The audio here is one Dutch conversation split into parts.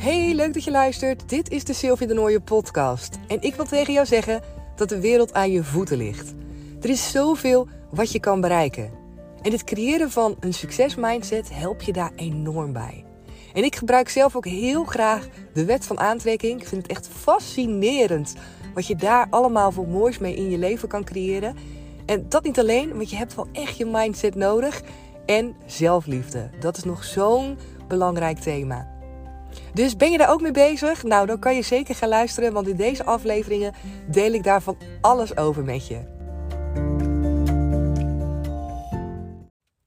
Hey, leuk dat je luistert. Dit is de Sylvie de Nooie podcast. En ik wil tegen jou zeggen dat de wereld aan je voeten ligt. Er is zoveel wat je kan bereiken. En het creëren van een succesmindset helpt je daar enorm bij. En ik gebruik zelf ook heel graag de wet van aantrekking. Ik vind het echt fascinerend wat je daar allemaal voor moois mee in je leven kan creëren. En dat niet alleen, want je hebt wel echt je mindset nodig. En zelfliefde. Dat is nog zo'n belangrijk thema. Dus ben je daar ook mee bezig? Nou, dan kan je zeker gaan luisteren, want in deze afleveringen deel ik daarvan alles over met je.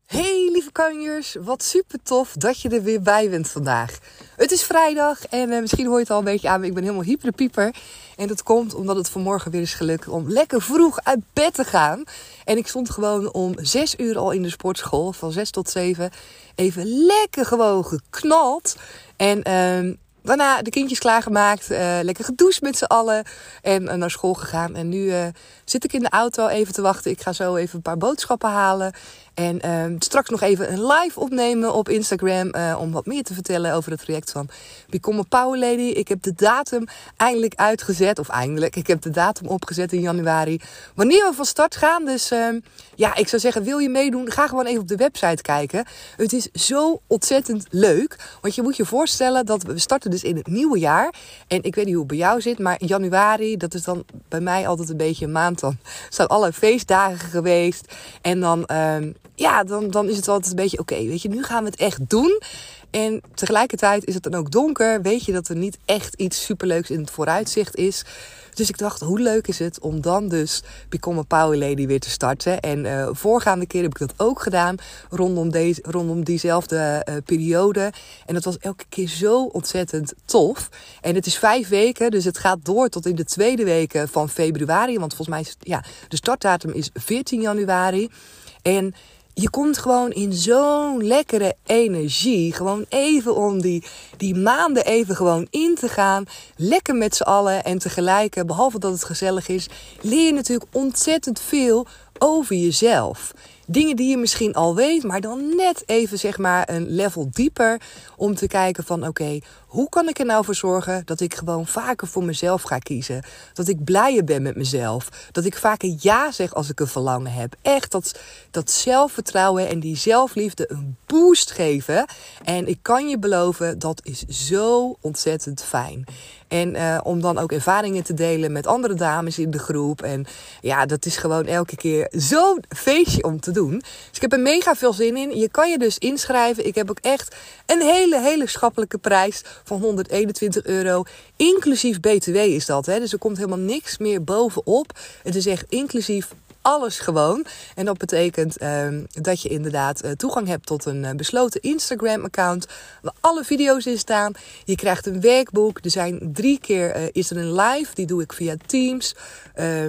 Hey lieve kanjers, wat super tof dat je er weer bij bent vandaag. Het is vrijdag en uh, misschien hoor je het al een beetje aan, maar ik ben helemaal hyperpieper. En dat komt omdat het vanmorgen weer is gelukt om lekker vroeg uit bed te gaan. En ik stond gewoon om 6 uur al in de sportschool, van 6 tot 7. Even lekker gewoon geknald. En uh, daarna de kindjes klaargemaakt, uh, lekker gedoucht met z'n allen en uh, naar school gegaan. En nu uh, zit ik in de auto even te wachten. Ik ga zo even een paar boodschappen halen. En uh, straks nog even een live opnemen op Instagram uh, om wat meer te vertellen over het traject van Become a Power Lady. Ik heb de datum eindelijk uitgezet, of eindelijk, ik heb de datum opgezet in januari. Wanneer we van start gaan, dus uh, ja, ik zou zeggen, wil je meedoen, ga gewoon even op de website kijken. Het is zo ontzettend leuk, want je moet je voorstellen dat we starten dus in het nieuwe jaar. En ik weet niet hoe het bij jou zit, maar januari, dat is dan bij mij altijd een beetje een maand dan. Zijn alle feestdagen geweest en dan... Ja, dan, dan is het altijd een beetje oké. Weet je, nu gaan we het echt doen. En tegelijkertijd is het dan ook donker. Weet je dat er niet echt iets superleuks in het vooruitzicht is. Dus ik dacht, hoe leuk is het om dan dus Become a Power Lady weer te starten. En uh, voorgaande keer heb ik dat ook gedaan. Rondom, deze, rondom diezelfde uh, periode. En dat was elke keer zo ontzettend tof. En het is vijf weken, dus het gaat door tot in de tweede weken van februari. Want volgens mij is ja, de startdatum is 14 januari. En je komt gewoon in zo'n lekkere energie. Gewoon even om die, die maanden even gewoon in te gaan. Lekker met z'n allen. En tegelijk, behalve dat het gezellig is, leer je natuurlijk ontzettend veel over jezelf. Dingen die je misschien al weet, maar dan net even zeg maar een level dieper. Om te kijken van oké, hoe kan ik er nou voor zorgen dat ik gewoon vaker voor mezelf ga kiezen? Dat ik blijer ben met mezelf. Dat ik vaker ja zeg als ik een verlangen heb. Echt dat, dat zelfvertrouwen en die zelfliefde een boost geven. En ik kan je beloven, dat is zo ontzettend fijn. En uh, om dan ook ervaringen te delen met andere dames in de groep. En ja, dat is gewoon elke keer zo'n feestje om te doen. Dus ik heb er mega veel zin in. Je kan je dus inschrijven. Ik heb ook echt een hele, hele schappelijke prijs van 121 euro. Inclusief BTW is dat. Hè? Dus er komt helemaal niks meer bovenop. Het is echt inclusief alles gewoon. En dat betekent uh, dat je inderdaad uh, toegang hebt tot een uh, besloten Instagram-account. Waar alle video's in staan. Je krijgt een werkboek. Er zijn drie keer uh, is er een live. Die doe ik via Teams. Uh,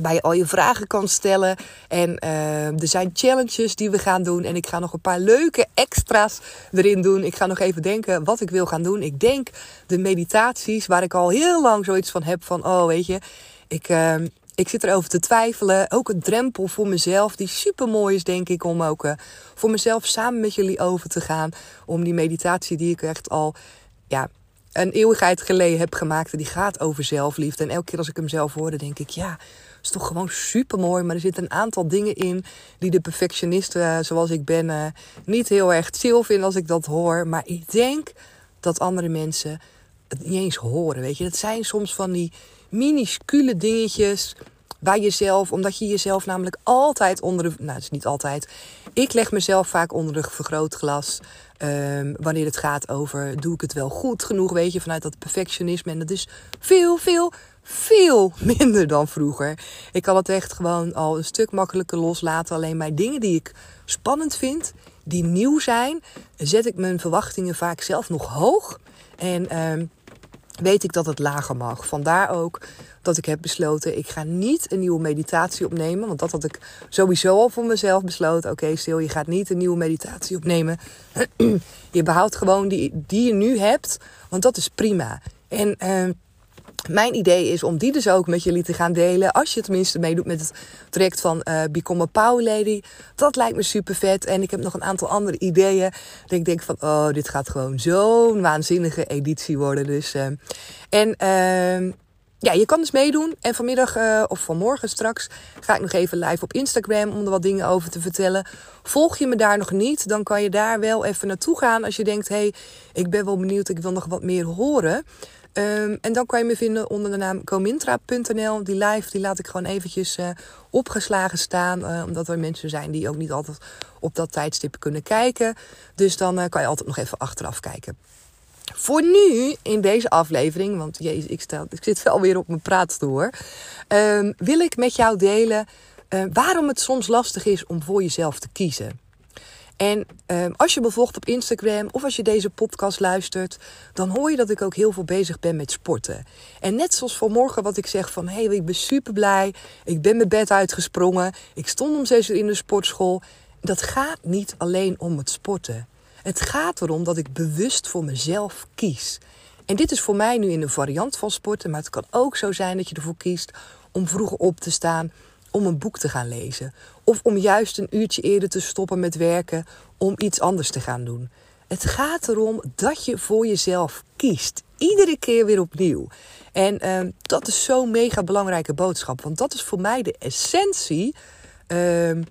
waar je al je vragen kan stellen. En uh, er zijn challenges die we gaan doen. En ik ga nog een paar leuke extra's erin doen. Ik ga nog even denken wat ik wil gaan doen. Ik denk de meditaties, waar ik al heel lang zoiets van heb van, oh weet je, ik, uh, ik zit erover te twijfelen. Ook een drempel voor mezelf, die super mooi is, denk ik, om ook uh, voor mezelf samen met jullie over te gaan. Om die meditatie die ik echt al, ja, een eeuwigheid geleden heb gemaakt. En die gaat over zelfliefde. En elke keer als ik hem zelf hoorde, denk ik, ja, is toch gewoon super mooi. Maar er zitten een aantal dingen in die de perfectionisten, uh, zoals ik ben, uh, niet heel erg chill vinden als ik dat hoor. Maar ik denk dat andere mensen het niet eens horen. Weet je, dat zijn soms van die minuscule dingetjes waar je zelf, omdat je jezelf namelijk altijd onder de, nou, het is niet altijd. Ik leg mezelf vaak onder de vergrootglas. Um, wanneer het gaat over, doe ik het wel goed genoeg, weet je, vanuit dat perfectionisme. En dat is veel, veel, veel minder dan vroeger. Ik kan het echt gewoon al een stuk makkelijker loslaten. Alleen bij dingen die ik spannend vind, die nieuw zijn, zet ik mijn verwachtingen vaak zelf nog hoog. En um, weet ik dat het lager mag. Vandaar ook dat ik heb besloten, ik ga niet een nieuwe meditatie opnemen. Want dat had ik sowieso al voor mezelf besloten. Oké, okay, stil, je gaat niet een nieuwe meditatie opnemen. je behoudt gewoon die, die je nu hebt, want dat is prima. En uh, mijn idee is om die dus ook met jullie te gaan delen. Als je tenminste meedoet met het traject van uh, Become a Power Lady. Dat lijkt me super vet. En ik heb nog een aantal andere ideeën. Dat ik denk van, oh, dit gaat gewoon zo'n waanzinnige editie worden. Dus, uh, en uh, ja, je kan dus meedoen. En vanmiddag uh, of vanmorgen straks ga ik nog even live op Instagram om er wat dingen over te vertellen. Volg je me daar nog niet, dan kan je daar wel even naartoe gaan als je denkt: hé, hey, ik ben wel benieuwd, ik wil nog wat meer horen. Um, en dan kan je me vinden onder de naam comintra.nl. Die live die laat ik gewoon eventjes uh, opgeslagen staan. Uh, omdat er mensen zijn die ook niet altijd op dat tijdstip kunnen kijken. Dus dan uh, kan je altijd nog even achteraf kijken. Voor nu, in deze aflevering, want jezus, ik, stel, ik zit wel weer op mijn praatstoel um, wil ik met jou delen waarom het soms lastig is om voor jezelf te kiezen. En um, als je me volgt op Instagram of als je deze podcast luistert, dan hoor je dat ik ook heel veel bezig ben met sporten. En net zoals vanmorgen wat ik zeg van, hé, hey, ik ben super blij, ik ben mijn bed uitgesprongen, ik stond om zes uur in de sportschool. Dat gaat niet alleen om het sporten. Het gaat erom dat ik bewust voor mezelf kies. En dit is voor mij nu in een variant van sporten, maar het kan ook zo zijn dat je ervoor kiest om vroeger op te staan, om een boek te gaan lezen. Of om juist een uurtje eerder te stoppen met werken om iets anders te gaan doen. Het gaat erom dat je voor jezelf kiest. Iedere keer weer opnieuw. En uh, dat is zo'n mega belangrijke boodschap. Want dat is voor mij de essentie uh,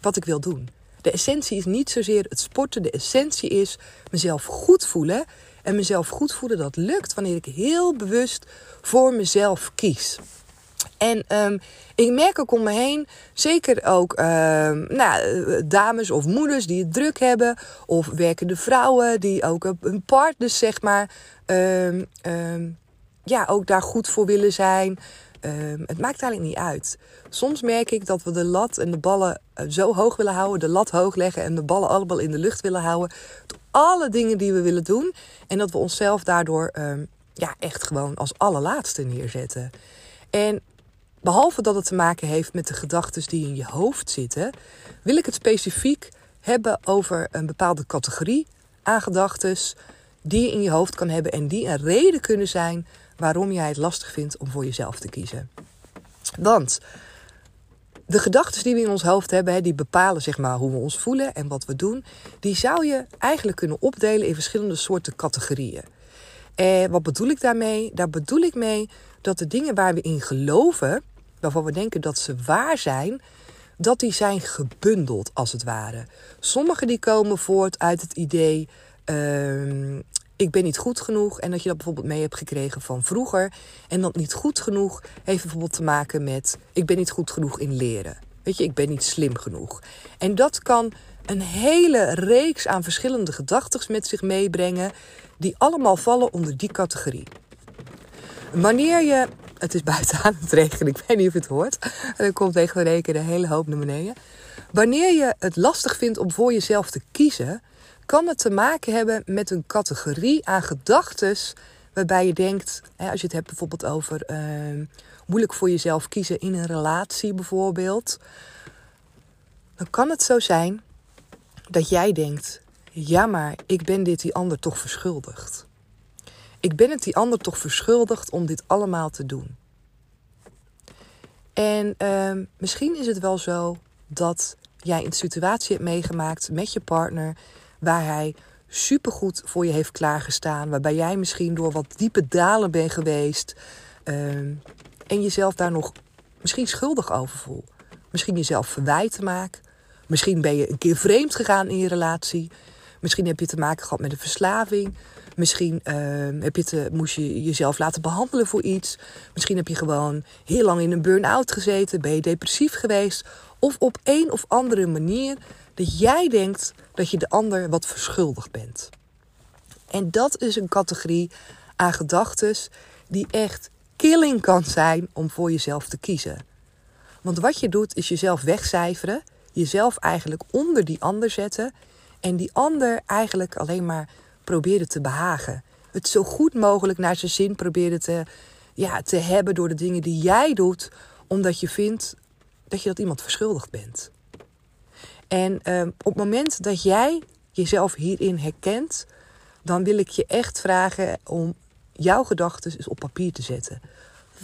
wat ik wil doen. De essentie is niet zozeer het sporten. De essentie is mezelf goed voelen. En mezelf goed voelen, dat lukt wanneer ik heel bewust voor mezelf kies. En um, ik merk ook om me heen, zeker ook um, nou, dames of moeders die het druk hebben, of werkende vrouwen die ook hun partners, zeg maar, um, ja, ook daar goed voor willen zijn. het maakt eigenlijk niet uit. Soms merk ik dat we de lat en de ballen eh, zo hoog willen houden, de lat hoog leggen en de ballen allemaal in de lucht willen houden. Alle dingen die we willen doen. En dat we onszelf daardoor ja, echt gewoon als allerlaatste neerzetten. En Behalve dat het te maken heeft met de gedachten die in je hoofd zitten, wil ik het specifiek hebben over een bepaalde categorie aan gedachten die je in je hoofd kan hebben en die een reden kunnen zijn waarom jij het lastig vindt om voor jezelf te kiezen. Want de gedachten die we in ons hoofd hebben, die bepalen zeg maar hoe we ons voelen en wat we doen, die zou je eigenlijk kunnen opdelen in verschillende soorten categorieën. En wat bedoel ik daarmee? Daar bedoel ik mee dat de dingen waar we in geloven, waarvan we denken dat ze waar zijn, dat die zijn gebundeld als het ware. Sommige die komen voort uit het idee. Uh, ik ben niet goed genoeg. En dat je dat bijvoorbeeld mee hebt gekregen van vroeger. En dat niet goed genoeg heeft bijvoorbeeld te maken met. Ik ben niet goed genoeg in leren. Weet je, ik ben niet slim genoeg. En dat kan een hele reeks aan verschillende gedachten met zich meebrengen. Die allemaal vallen onder die categorie. Wanneer je het is buiten aan het regenen. Ik weet niet of je het hoort. En er komt tegen de de hele hoop naar beneden. Wanneer je het lastig vindt om voor jezelf te kiezen, kan het te maken hebben met een categorie aan gedachten waarbij je denkt, als je het hebt bijvoorbeeld over uh, moeilijk voor jezelf kiezen in een relatie bijvoorbeeld, dan kan het zo zijn dat jij denkt, ja maar ik ben dit die ander toch verschuldigd. Ik ben het die ander toch verschuldigd om dit allemaal te doen. En uh, misschien is het wel zo dat jij een situatie hebt meegemaakt met je partner waar hij supergoed voor je heeft klaargestaan, waarbij jij misschien door wat diepe dalen bent geweest uh, en jezelf daar nog misschien schuldig over voelt. Misschien jezelf verwijten maakt. Misschien ben je een keer vreemd gegaan in je relatie. Misschien heb je te maken gehad met een verslaving. Misschien uh, heb je moest je jezelf laten behandelen voor iets. Misschien heb je gewoon heel lang in een burn-out gezeten. Ben je depressief geweest. Of op een of andere manier dat jij denkt dat je de ander wat verschuldigd bent. En dat is een categorie aan gedachten die echt killing kan zijn om voor jezelf te kiezen. Want wat je doet is jezelf wegcijferen, jezelf eigenlijk onder die ander zetten en die ander eigenlijk alleen maar proberen te behagen. Het zo goed mogelijk naar zijn zin proberen te, ja, te hebben door de dingen die jij doet, omdat je vindt dat je dat iemand verschuldigd bent. En uh, op het moment dat jij jezelf hierin herkent, dan wil ik je echt vragen om jouw gedachten eens op papier te zetten.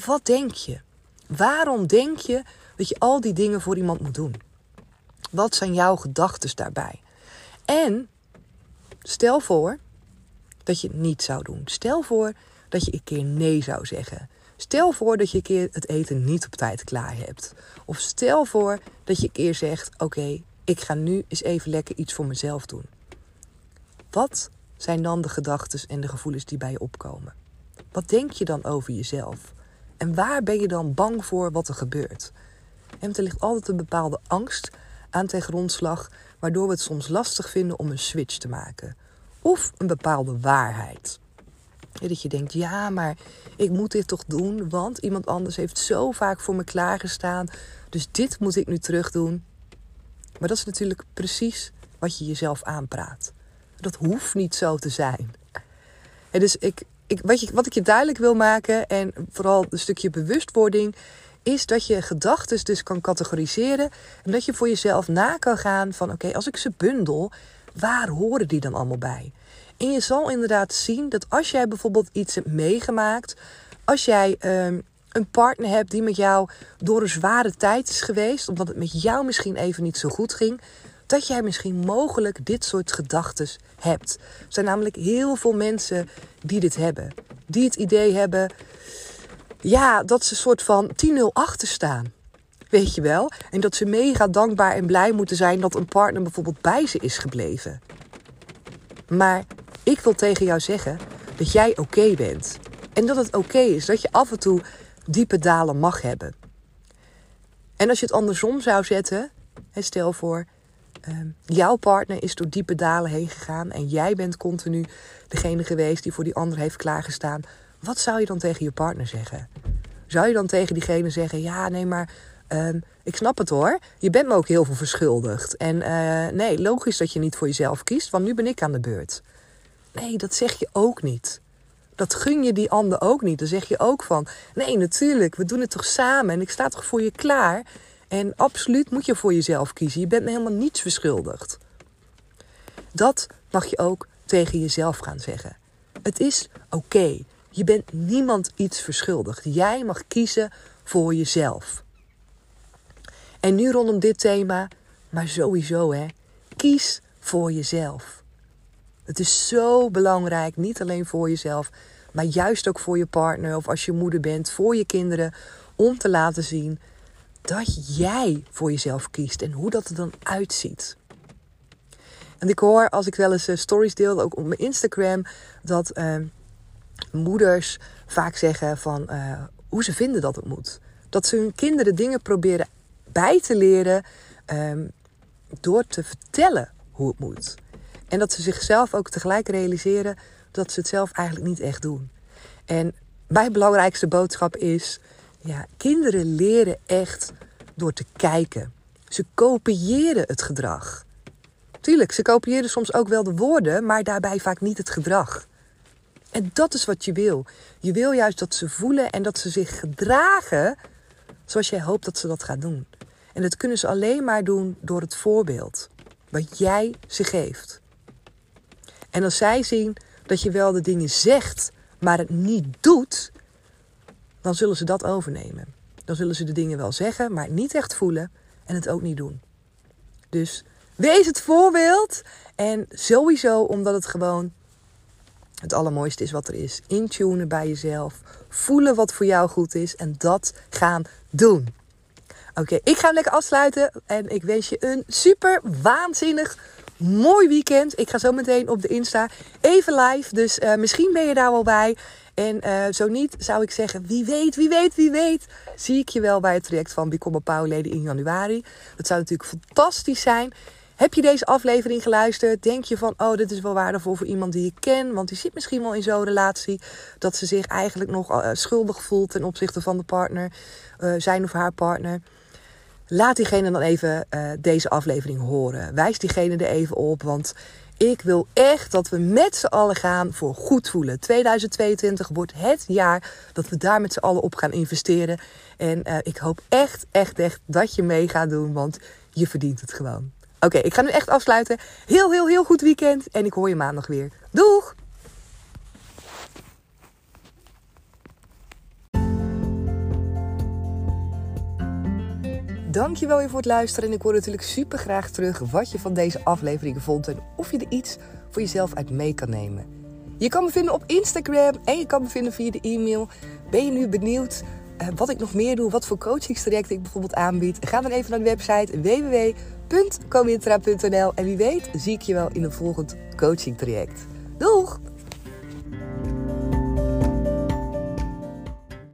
Wat denk je? Waarom denk je dat je al die dingen voor iemand moet doen? Wat zijn jouw gedachten daarbij? En stel voor dat je het niet zou doen. Stel voor dat je een keer nee zou zeggen. Stel voor dat je een keer het eten niet op tijd klaar hebt. Of stel voor dat je een keer zegt: Oké, ik ga nu eens even lekker iets voor mezelf doen. Wat zijn dan de gedachten en de gevoelens die bij je opkomen? Wat denk je dan over jezelf? En waar ben je dan bang voor wat er gebeurt? En er ligt altijd een bepaalde angst aan ten grondslag, waardoor we het soms lastig vinden om een switch te maken. Of een bepaalde waarheid. Dat je denkt, ja, maar ik moet dit toch doen, want iemand anders heeft zo vaak voor me klaargestaan. Dus dit moet ik nu terug doen. Maar dat is natuurlijk precies wat je jezelf aanpraat. Dat hoeft niet zo te zijn. En dus ik, ik, wat, je, wat ik je duidelijk wil maken, en vooral een stukje bewustwording, is dat je gedachten dus kan categoriseren. En dat je voor jezelf na kan gaan van oké, als ik ze bundel, waar horen die dan allemaal bij? En je zal inderdaad zien dat als jij bijvoorbeeld iets hebt meegemaakt, als jij um, een partner hebt die met jou door een zware tijd is geweest, omdat het met jou misschien even niet zo goed ging, dat jij misschien mogelijk dit soort gedachten hebt. Er zijn namelijk heel veel mensen die dit hebben. Die het idee hebben, ja, dat ze een soort van 10-0 achter staan. Weet je wel? En dat ze mega dankbaar en blij moeten zijn dat een partner bijvoorbeeld bij ze is gebleven. Maar ik wil tegen jou zeggen dat jij oké bent. En dat het oké is dat je af en toe diepe dalen mag hebben. En als je het andersom zou zetten, stel voor, uh, jouw partner is door diepe dalen heen gegaan en jij bent continu degene geweest die voor die ander heeft klaargestaan. Wat zou je dan tegen je partner zeggen? Zou je dan tegen diegene zeggen: Ja, nee, maar um, ik snap het hoor. Je bent me ook heel veel verschuldigd. En uh, nee, logisch dat je niet voor jezelf kiest, want nu ben ik aan de beurt. Nee, dat zeg je ook niet. Dat gun je die ander ook niet. Dan zeg je ook van: Nee, natuurlijk, we doen het toch samen en ik sta toch voor je klaar. En absoluut moet je voor jezelf kiezen. Je bent me helemaal niets verschuldigd. Dat mag je ook tegen jezelf gaan zeggen. Het is oké. Je bent niemand iets verschuldigd. Jij mag kiezen voor jezelf. En nu rondom dit thema, maar sowieso hè, kies voor jezelf. Het is zo belangrijk, niet alleen voor jezelf, maar juist ook voor je partner of als je moeder bent, voor je kinderen, om te laten zien dat jij voor jezelf kiest en hoe dat er dan uitziet. En ik hoor als ik wel eens uh, stories deel, ook op mijn Instagram, dat uh, moeders vaak zeggen van uh, hoe ze vinden dat het moet. Dat ze hun kinderen dingen proberen bij te leren um, door te vertellen hoe het moet. En dat ze zichzelf ook tegelijk realiseren dat ze het zelf eigenlijk niet echt doen. En mijn belangrijkste boodschap is: ja, kinderen leren echt door te kijken. Ze kopiëren het gedrag. Tuurlijk, ze kopiëren soms ook wel de woorden, maar daarbij vaak niet het gedrag. En dat is wat je wil. Je wil juist dat ze voelen en dat ze zich gedragen zoals jij hoopt dat ze dat gaan doen. En dat kunnen ze alleen maar doen door het voorbeeld wat jij ze geeft. En als zij zien dat je wel de dingen zegt, maar het niet doet, dan zullen ze dat overnemen. Dan zullen ze de dingen wel zeggen, maar niet echt voelen en het ook niet doen. Dus wees het voorbeeld. En sowieso omdat het gewoon het allermooiste is wat er is. Intunen bij jezelf. Voelen wat voor jou goed is en dat gaan doen. Oké, ik ga hem lekker afsluiten en ik wens je een super waanzinnig mooi weekend. Ik ga zo meteen op de Insta even live, dus uh, misschien ben je daar wel bij. En uh, zo niet, zou ik zeggen, wie weet, wie weet, wie weet, zie ik je wel bij het traject van Become a in januari. Dat zou natuurlijk fantastisch zijn. Heb je deze aflevering geluisterd? Denk je van, oh, dit is wel waardevol voor iemand die ik ken? Want die zit misschien wel in zo'n relatie dat ze zich eigenlijk nog uh, schuldig voelt ten opzichte van de partner, zijn of haar partner. Laat diegene dan even uh, deze aflevering horen. Wijs diegene er even op, want ik wil echt dat we met z'n allen gaan voor goed voelen. 2022 wordt het jaar dat we daar met z'n allen op gaan investeren. En uh, ik hoop echt, echt, echt dat je mee gaat doen, want je verdient het gewoon. Oké, ik ga nu echt afsluiten. Heel, heel, heel goed weekend en ik hoor je maandag weer. Doeg! Dankjewel weer voor het luisteren. En ik hoor natuurlijk super graag terug wat je van deze aflevering vond. En of je er iets voor jezelf uit mee kan nemen. Je kan me vinden op Instagram en je kan me vinden via de e-mail. Ben je nu benieuwd uh, wat ik nog meer doe? Wat voor coachingstrajecten ik bijvoorbeeld aanbied? Ga dan even naar de website www.comintra.nl En wie weet zie ik je wel in een volgend coachingtraject.